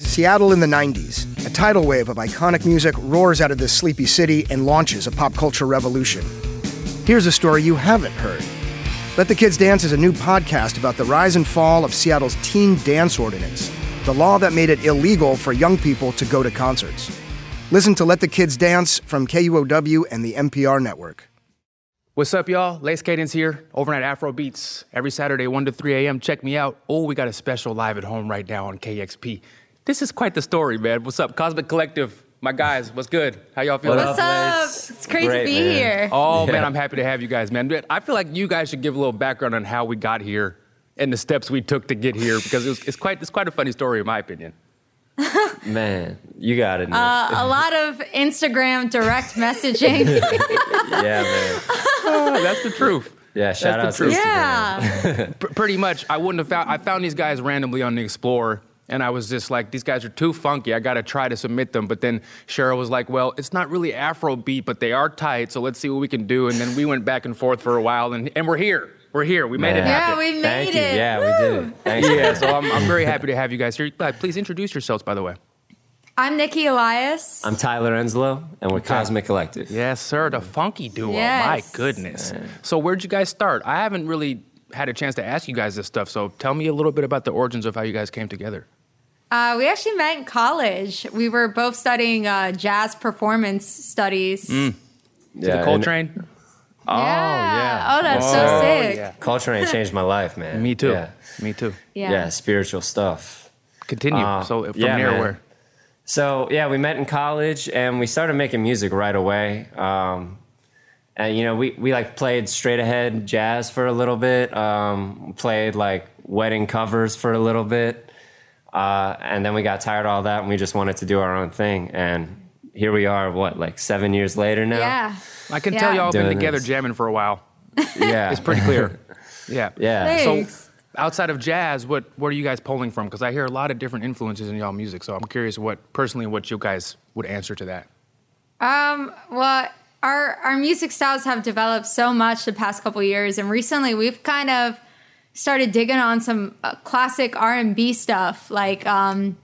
Seattle in the 90s. A tidal wave of iconic music roars out of this sleepy city and launches a pop culture revolution. Here's a story you haven't heard. Let the Kids Dance is a new podcast about the rise and fall of Seattle's teen dance ordinance, the law that made it illegal for young people to go to concerts. Listen to Let the Kids Dance from KUOW and the NPR network. What's up, y'all? Lace Cadence here, overnight Afro Beats. Every Saturday, 1 to 3 a.m. Check me out. Oh, we got a special live at home right now on KEXP. This is quite the story, man. What's up, Cosmic Collective? My guys, what's good? How y'all feeling? What's up? It's crazy Great, to be man. here. Oh Yeah. man, I'm happy to have you guys, man. I feel like you guys should give a little background on how we got here and the steps we took to get here because it was, it's quite it's quite a funny story in my opinion. Man, you got it. Uh, a lot of Instagram direct messaging. yeah, man. Oh, that's the truth. Yeah, shout out to. Instagram. yeah. P- pretty much, I wouldn't have found. I found these guys randomly on the Explorer, and I was just like, these guys are too funky. I got to try to submit them. But then Cheryl was like, well, it's not really Afro beat, but they are tight, so let's see what we can do. And then we went back and forth for a while, and, and we're here. We're here. We made it happen. Yeah, we made Thank you. it. Yeah, we did it. Thanks. Yeah, so I'm, I'm very happy to have you guys here. Please introduce yourselves, by the way. I'm Nikki Elias. I'm Tyler Enslow, and we're Cosmic Collective. Yes, sir, the funky duo. My Yes. goodness. So, where'd you guys start? I haven't really had a chance to ask you guys this stuff, so tell me a little bit about the origins of how you guys came together. Uh, we actually met in college. We were both studying uh, jazz performance studies. Mm. Yeah, the Coltrane? Oh, yeah. Oh, that's Oh, so sick. yeah. Coltrane changed my life, man. Me too. Yeah, Me too. Yeah. yeah spiritual stuff. Continue. Uh, so, from yeah, there, man. where? So yeah, we met in college, and we started making music right away. Um, and you know, we we like played straight ahead jazz for a little bit. Um, played like wedding covers for a little bit, uh, and then we got tired of all that, and we just wanted to do our own thing. And here we are, what like seven years later now. Yeah. I can Yeah. tell y'all been together this. jamming for a while. yeah, It's pretty clear. yeah. yeah. Thanks. So, outside of jazz, what what are you guys pulling from? Because I hear a lot of different influences in y'all music. So I'm curious what personally what you guys would answer to that. Um, well, our our music styles have developed so much the past couple years, and recently we've kind of started digging on some uh, classic R and B stuff, like um,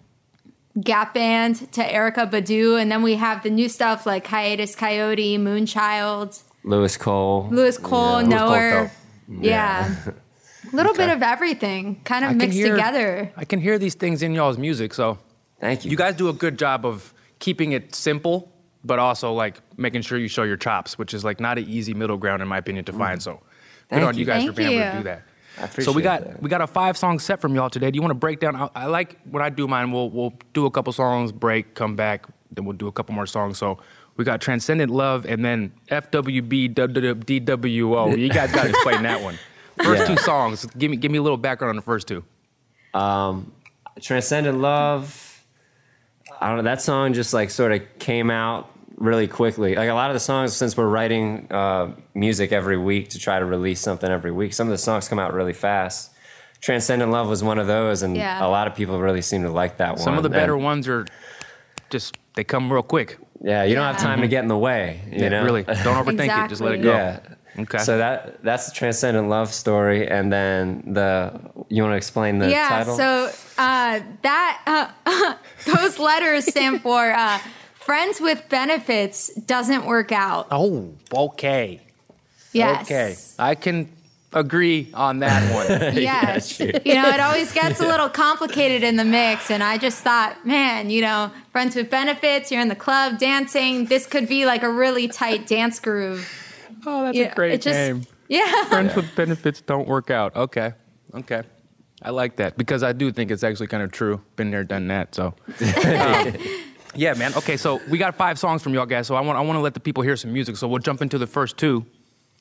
Gap Band to Erykah Badu, and then we have the new stuff like Hiatus Kaiyote, Moonchild, Louis Cole. Louis Cole, Louis Cole's Knower. dope. Yeah. A little bit of everything kind of I mixed hear- together. I can hear these things in y'all's music. So Thank you. you guys do a good job of keeping it simple, but also like making sure you show your chops, which is like not an easy middle ground in my opinion to find. So good Thank on you you. guys Thank for being able to you. do that. So we got that. we got a five song set from y'all today. Do you want to break down? I, I like when I do mine. We'll we'll do a couple songs, break, come back, then we'll do a couple more songs. So we got Transcendent Love and then FWB DWO. You guys got to explain that one. First Yeah. two songs. Give me give me a little background on the first two. Um, Transcendent Love. I don't know. That song just like sort of came out really quickly. Like a lot of the songs, since we're writing uh, music every week to try to release something every week, some of the songs come out really fast. Transcendent Love was one of those, and Yeah. a lot of people really seem to like that one. Some of the better And, ones are just they come real quick. Yeah, you don't have Yeah. time to get in the way. You Yeah, know, really. Don't overthink it. Just let it go. Yeah. Okay. So that that's the transcendent love story, and then the you want to explain the yeah, title? so uh, that uh, those letters stand for uh, friends with benefits doesn't work out. oh, okay. Yes. Okay. I can agree on that one. Yes. sure. You know, it always gets a little complicated in the mix. And I just thought, man, you know, friends with benefits, you're in the club dancing. This could be like a really tight dance groove. oh, that's Yeah, a great it just- name. Yeah. Friends with benefits don't work out. Okay. Okay. I like that because I do think it's actually kind of true. Been there, done that. So, um, yeah, man. Okay, so we got five songs from y'all guys. So I want I want to let the people hear some music. So we'll jump into the first two,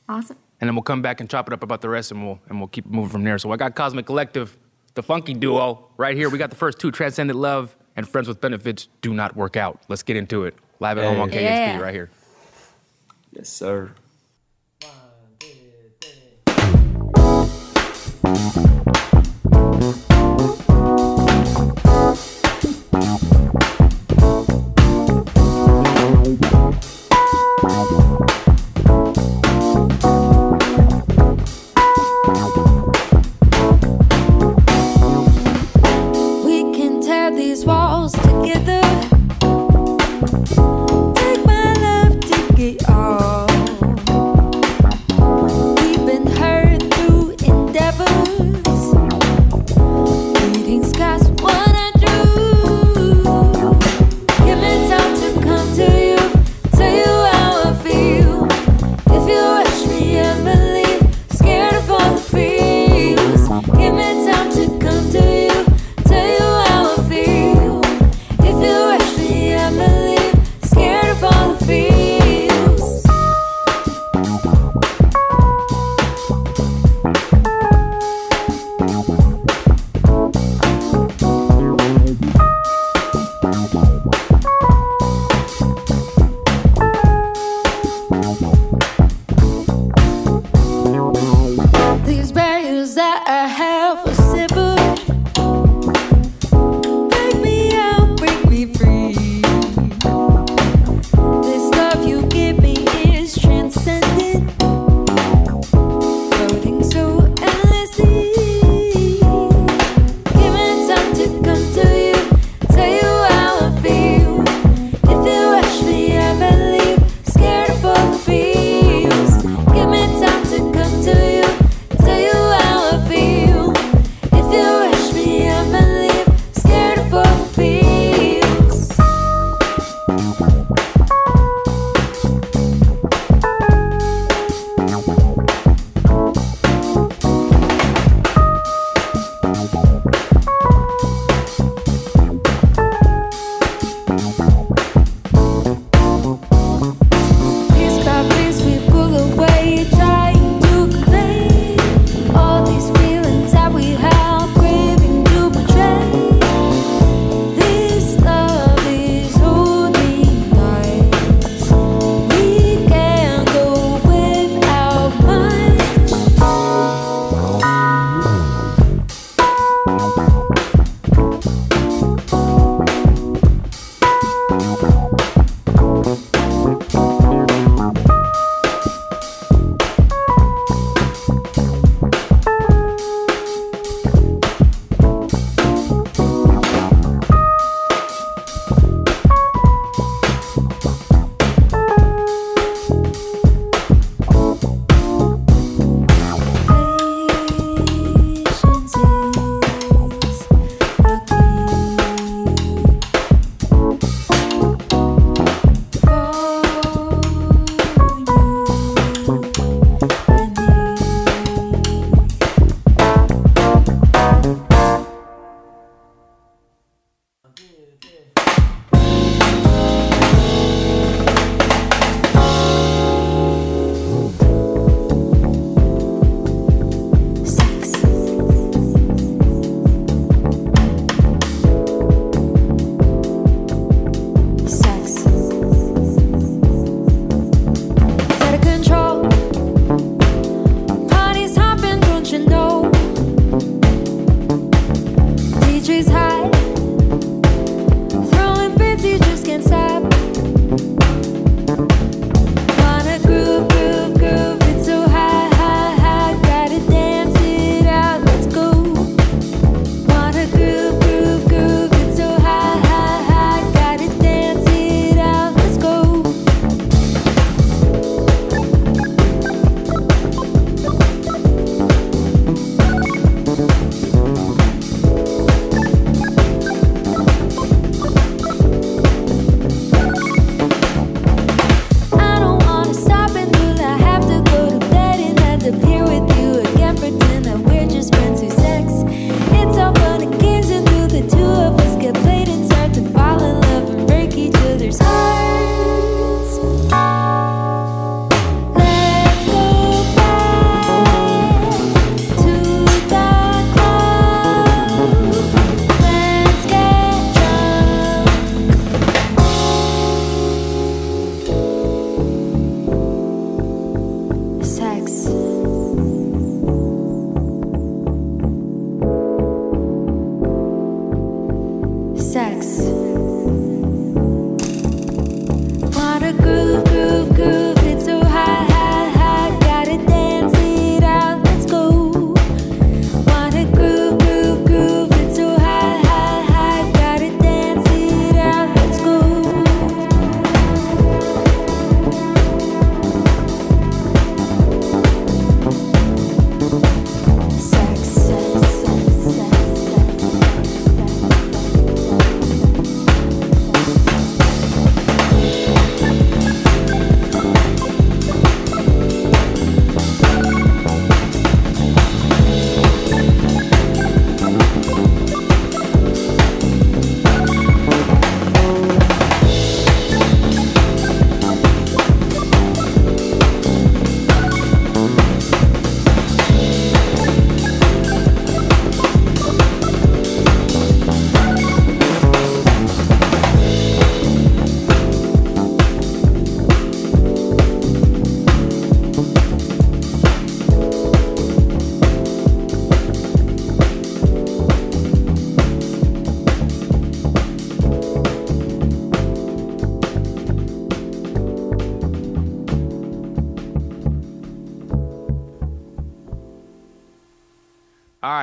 Awesome. and then we'll come back and chop it up about the rest, and we'll and we'll keep moving from there. So I got Cosmic Collective, the funky duo, right here. We got the first two, Transcendent Love and Friends with Benefits do not work out. Let's get into it. Live at home on KEXP Yeah. right here. yes, sir. We can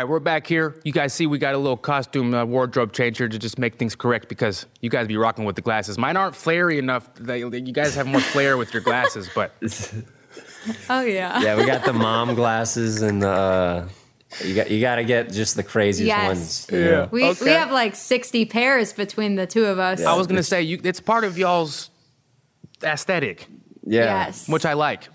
right, we're back here. You guys see we got a little costume uh, wardrobe change here to just make things correct because you guys be rocking with the glasses. Mine aren't flary enough. They, you guys have more flair with your glasses, but Oh yeah. Yeah, we got the mom glasses and the. Uh, you got you got to get just the craziest Yes. ones. you know? We we have like 60 pairs between the two of us. I was gonna say you, it's part of y'all's aesthetic, Yeah. Yes. which I like.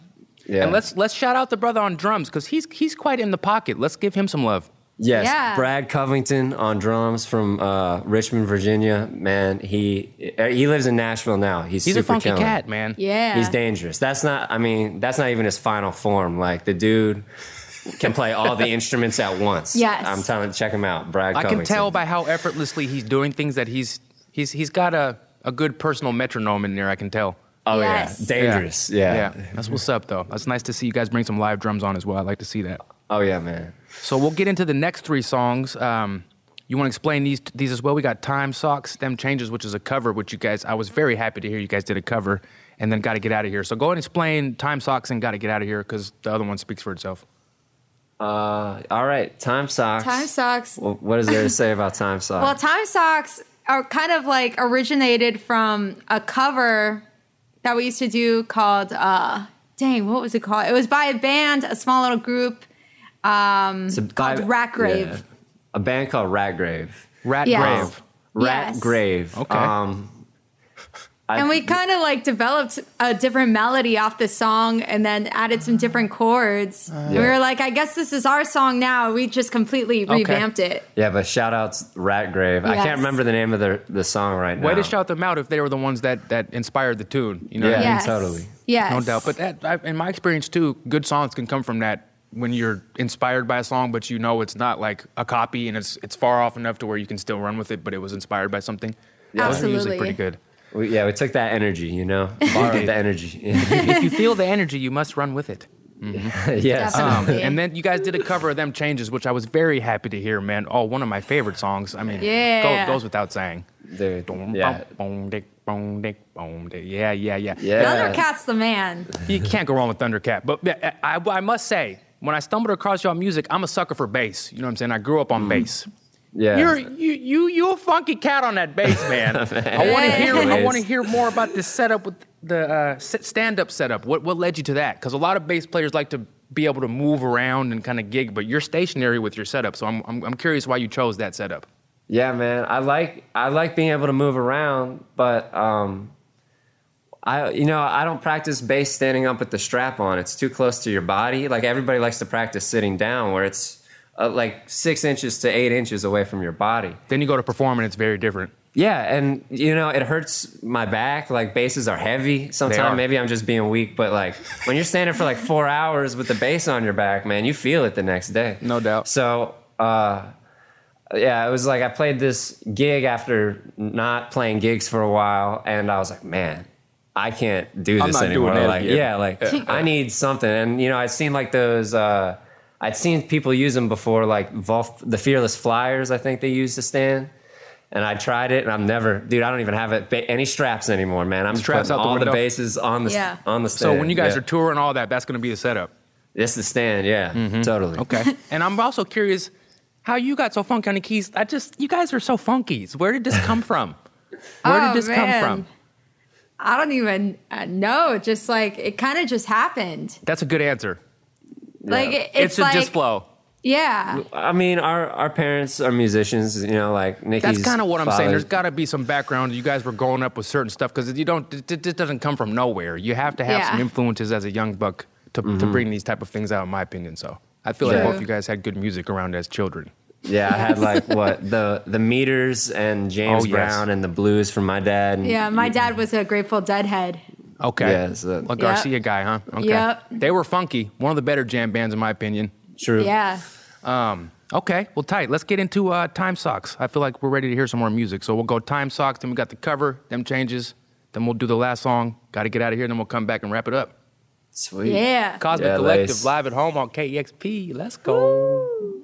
Yeah. And let's let's shout out the brother on drums because he's he's quite in the pocket. Let's give him some love. Yes, Yeah. Brad Covington on drums from uh, Richmond, Virginia. Man, he uh, he lives in Nashville now. He's He's a super funky killing cat, man. Yeah. He's dangerous. That's not. I mean, that's not even his final form. Like the dude can play all the instruments at once. Yes. I'm telling. Check him out, Brad. I can tell by how effortlessly he's doing things that he's he's he's got a, a good personal metronome in there. I can tell. Oh Yes. yeah, dangerous. Yeah. Yeah, that's what's up though. That's nice to see you guys bring some live drums on as well. I like to see that. Oh yeah, man. So we'll get into the next three songs. Um, you want to explain these these as well? We got "Time Socks," "Them Changes," which is a cover, which you guys. I was very happy to hear you guys did a cover, and then "Got to Get Out of Here." So go ahead and explain "Time Socks" and "Got to Get Out of Here" because the other one speaks for itself. Uh, all right. Time socks. Time socks. Well, what is there to say about time socks? Well, time socks are kind of like originated from a cover that we used to do called uh dang, what was it called? It was by a band, a small little group. Um It's a- called I- Ratgrave. yeah. A band called Ratgrave. Rat Yes. Grave. Rat Yes. Grave. Okay. Um, I- And we kind of like developed a different melody off the song and then added some different chords. We were like, I guess this is our song now. We just completely revamped it. Yeah, but shout outs Ratgrave. I can't remember the name of the the song right now. Way to shout them out if they were the ones that that inspired the tune. You know, what I Yeah. mean? Yes. totally. Yes. no doubt. But that, I, in my experience too, good songs can come from that when you're inspired by a song, but you know it's not like a copy and it's it's far off enough to where you can still run with it, but it was inspired by something. Those are usually Absolutely. pretty good. We, yeah, we took that energy, you know, borrowed the energy. if you feel the energy, you must run with it. yes. Um, and then you guys did a cover of them changes, which I was very happy to hear, man. Oh, one of my favorite songs. I mean, Yeah. go, goes without saying. Dude, Boom, yeah. boom, dick, boom, dick, boom. Yeah, yeah, yeah. Yeah. Thundercat's the man. You can't go wrong with Thundercat. But yeah, I, I must say, when I stumbled across y'all music, I'm a sucker for bass. You know what I'm saying? I grew up on bass. Yeah. You're you you you a funky cat on that bass, man. I want to hear I want to hear more about this setup with the uh, stand up setup. What what led you to that? Because a lot of bass players like to be able to move around and kind of gig, but you're stationary with your setup. So I'm, I'm I'm curious why you chose that setup. Yeah, man. I like I like being able to move around, but um I you know, I don't practice bass standing up with the strap on. It's too close to your body. Like everybody likes to practice sitting down where it's uh, like 6 inches to 8 inches away from your body. Then you go to perform and it's very different. Yeah, and you know, it hurts my back. Like basses are heavy sometimes. Maybe I'm just being weak, but like when you're standing for like four hours with the bass on your back, man, you feel it the next day. No doubt. So, uh, yeah, it was like I played this gig after not playing gigs for a while, and I was like, man, I can't do I'm this not anymore. doing like, again. yeah, like I need something. And you know, I'd seen like those. Uh, I'd seen people use them before, like Volf, the Fearless Flyers. I think they used to stand. And I tried it, and I'm never, dude. I don't even have it, ba- any straps anymore, man. I'm Straps straps out the all the window? bases on the Yeah. on the stand. So when you guys Yeah. are touring all that, that's going to be the setup. it's the stand, yeah, totally. Okay. and I'm also curious how you got so funky on the keys. I just, you guys are so funky. Where did this come from? Where Oh, did this man. come from? I don't even uh, know. Just like it kind of just happened. That's a good answer. Like it, It it's should like just flow. yeah. I mean, our our parents are musicians. You know, like Nicky's. That's kind of what I'm saying. There's got to be some background. You guys were growing up with certain stuff because you don't. It, it doesn't come from nowhere. You have to have Yeah. some influences as a young buck to, Mm-hmm. to bring these type of things out. In my opinion, so I feel like Yeah. both you guys had good music around as children. Yeah, I had like what the the meters and James Oh, yes. Brown and the blues from my dad. and- Yeah, my dad was a Grateful Dead head. Okay. Yeah, so- a Garcia guy, huh? Okay. Yep. They were funky. One of the better jam bands, in my opinion. True. Yeah. Um, okay, well, tight. Let's get into uh, Time Socks. I feel like we're ready to hear some more music. So we'll go Time Socks, then we got the cover, them changes, then we'll do the last song. Got to get out of here, then we'll come back and wrap it up. Sweet. Yeah. Cosmic Yeah, Collective Lace. live at home on KEXP. Let's go.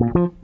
Nobody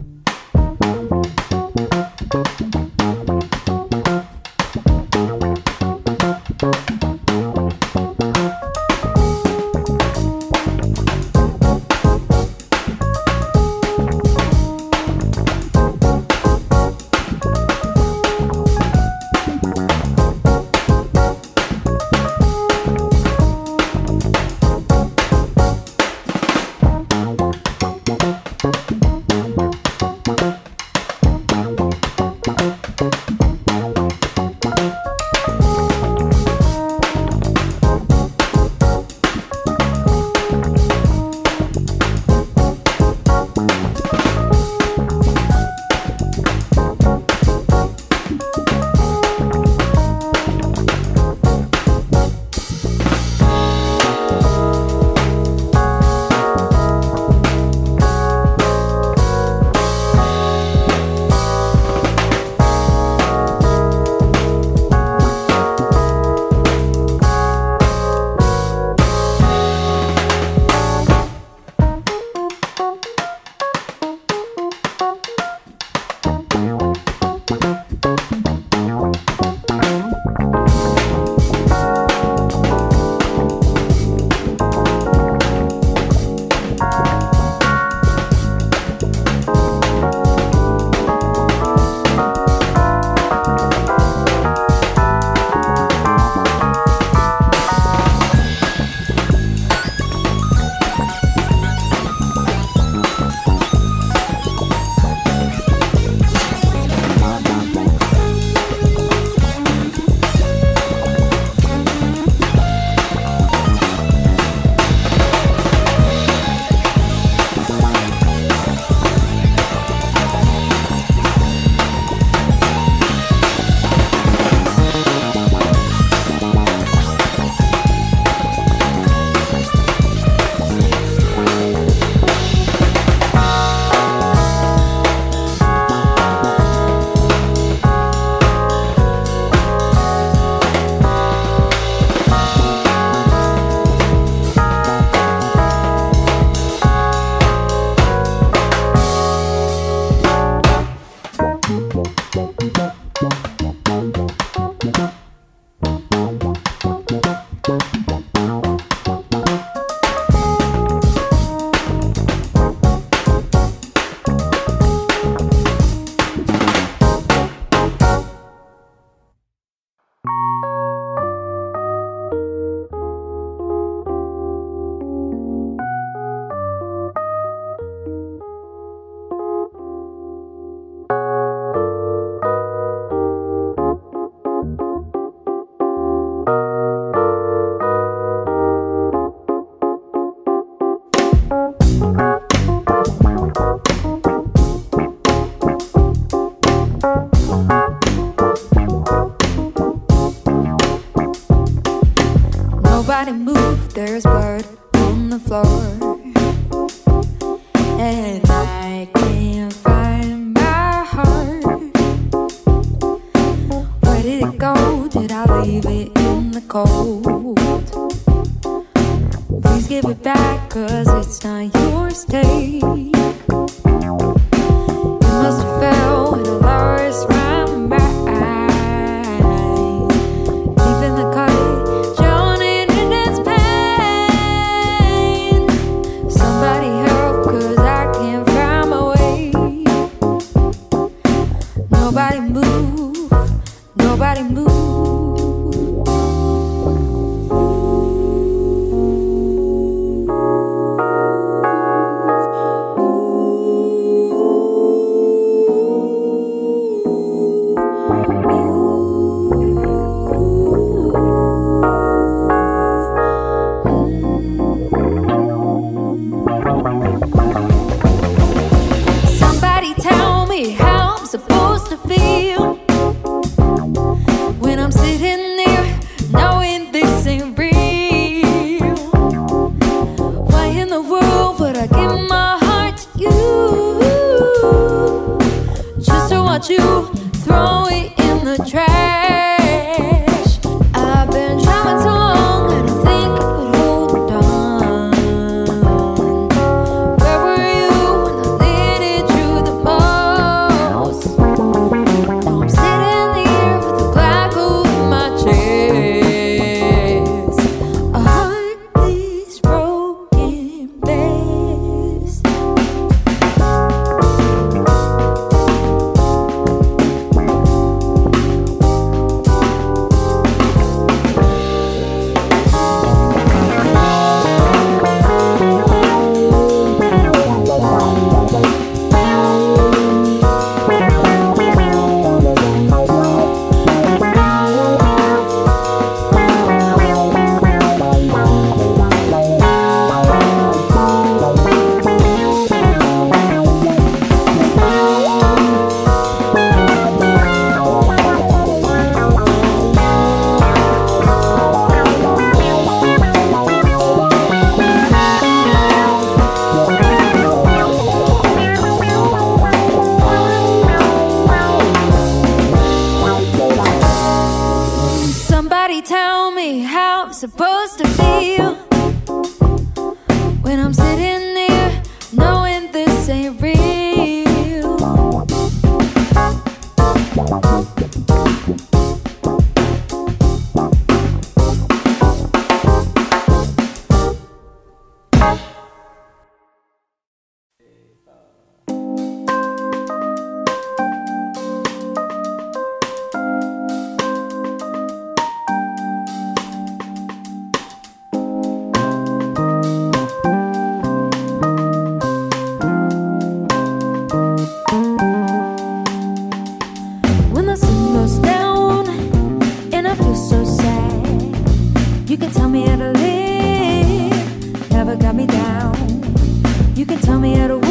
You can tell me how to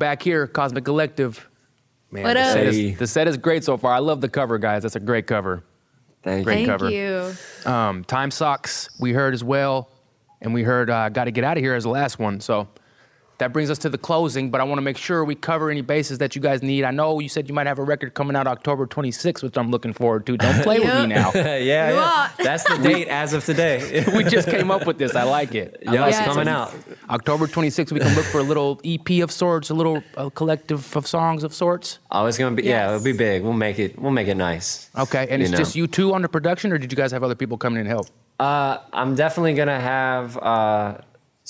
back here, Cosmic Collective. Man, What the, up? set is, the set is great so far. I love the cover, guys. That's a great cover. Thank Great you. Thank cover. you. Um, Time Socks, we heard as well. And we heard uh, Got to Get Out of Here as the last one. So that brings us to the closing, but I want to make sure we cover any bases that you guys need. I know you said you might have a record coming out October 26th, which I'm looking forward to. Don't play with me now. yeah, yeah. are. That's the date as of today. we just came up with this. I like it. I yeah, like it's Yes. coming out. October 26th, we can look for a little EP of sorts, a little uh, collective of songs of sorts. Oh, it's gonna be yeah, it'll be big. We'll make it. We'll make it nice. Okay, and You it's know. just you two on the production, or did you guys have other people coming in and help? Uh, I'm definitely gonna have uh,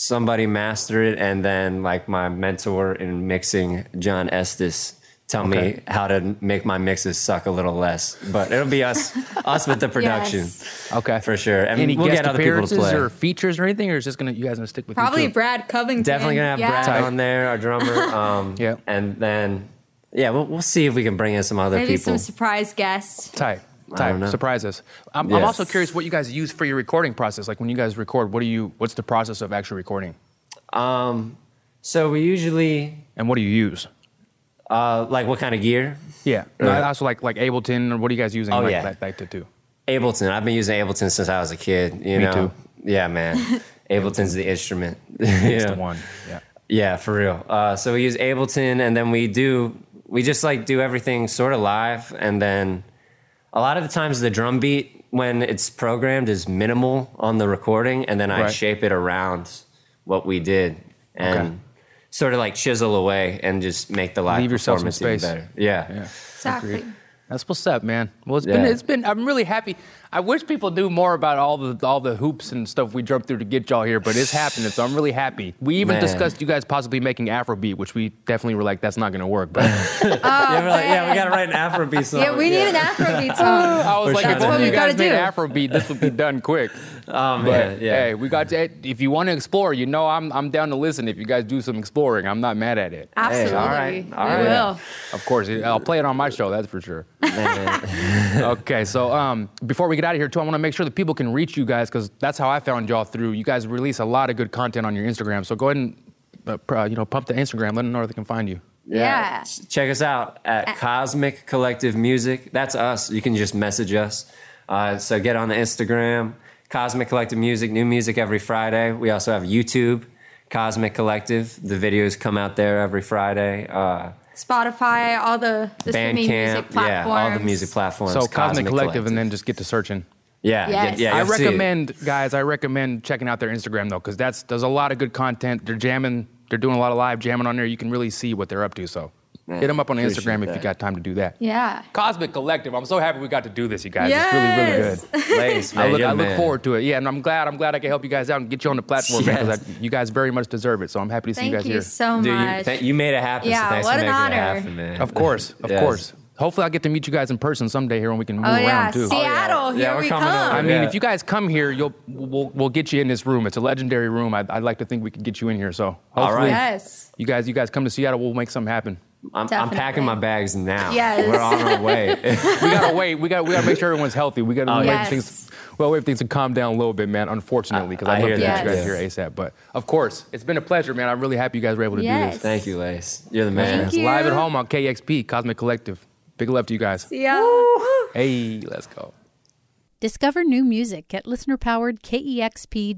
somebody master it, and then like my mentor in mixing, John Estes, tell me how to make my mixes suck a little less. But it'll be us, us with the production Yes. Okay, for sure. And Any we'll guest get other people to appearances play. or features or anything, or is just gonna you guys gonna stick with Probably? Brad Covington. Definitely gonna have yeah. Brad Tight. on there, our drummer. Um, Yeah. and then yeah, we'll, we'll see if we can bring in some other Maybe people. some surprise guests. Tight. I Tight. don't know. Surprise us. I'm, I'm also curious what you guys use for your recording process. Like when you guys record, what do you? What's the process of actually recording, Um, so we usually and what do you use? uh, like what kind of gear? Yeah. No, Right. Also like like Ableton or what are you guys using? Oh, like, yeah. Like, like to do. Ableton. I've been using Ableton since I was a kid. You Me know. too. Yeah, man. Ableton's the instrument. It's yeah. the one. Yeah. Yeah, for real. Uh, so we use Ableton, and then we do we just like do everything sort of live, and then a lot of the times the drum beat when it's programmed is minimal on the recording, and then I Right. shape it around what we did and Okay. sort of like chisel away and just make the live Leave yourself some performance even better. Yeah. Yeah. Exactly. That's what's up, man. Well, it's been it's been. I'm really happy. I wish people knew more about all the all the hoops and stuff we jumped through to get y'all here, but it's happening. So I'm really happy. We even Man. discussed you guys possibly making Afrobeat, which we definitely were like, that's not going to work. But yeah, we're like, yeah, we gotta write an Afrobeat song. Yeah, we need an Afrobeat song. I was For like, sure. if what only we you guys gotta made do. Afrobeat, this would be done quick. Oh man, But yeah. hey, we got to, if you want to explore, you know, I'm I'm down to listen. If you guys do some exploring, I'm not mad at it. Absolutely. all right, all we right. will. Of course, I'll play it on my show. That's for sure. okay, so um, before we get out of here, too, I want to make sure that people can reach you guys because that's how I found y'all through. You guys release a lot of good content on your Instagram, so go ahead and uh, uh, you know pump the Instagram. Let them know where they can find you. Yeah. Check us out at Cosmic Collective Music. That's us. You can just message us. Uh, so get on the Instagram, Cosmic Collective Music, new music every Friday. We also have YouTube, Cosmic Collective. The videos come out there every Friday. Uh, Spotify, all the, the streaming music platforms. yeah, all the music platforms. So Cosmic, Collective, and then just get to searching. yeah, Yes. yeah, yeah. I you'll see it. recommend, guys. I recommend checking out their Instagram though, because that's there's a lot of good content. They're jamming. They're doing a lot of live jamming on there. You can really see what they're up to. So hit them up on appreciate Instagram if you got time to do that. Yeah. Cosmic Collective. I'm so happy we got to do this, you guys. Yes. It's really, really good. Lace, I look, you're I the look forward to it. Yeah, and I'm glad. I'm glad I can help you guys out and get you on the platform Yes. because you guys very much deserve it. So I'm happy to see Thank you guys you here. so Dude, you, much. th- you made it happen. Yeah, so thanks what for an making honor. it happen, man. Of course, of Yes. course. Hopefully, I'll get to meet you guys in person someday here when we can move oh yeah, around too. Seattle, oh, Yeah, here we're we come. over. I mean, Yeah. if you guys come here, you'll we'll, we'll get you in this room. It's a legendary room. I'd, I'd like to think we could get you in here. So hopefully, All right. Yes. you guys you guys come to Seattle, we'll make something happen. I'm, I'm packing my bags now. Yes. We're on our way. We gotta wait. We got we gotta make sure everyone's healthy. We gotta Oh, wait yes. for things. Well, wait for things to calm down a little bit, man. Unfortunately, because I- I'd I love hear to get that. you guys Yes. here ASAP. But of course, it's been a pleasure, man. I'm really happy you guys were able to do this. Thank you, Lace. You're the man. Thank you. live at home on KEXP Cosmic Collective. Big love to you guys. Yeah. Hey, let's go. Discover new music at listenerpowered kexp.org.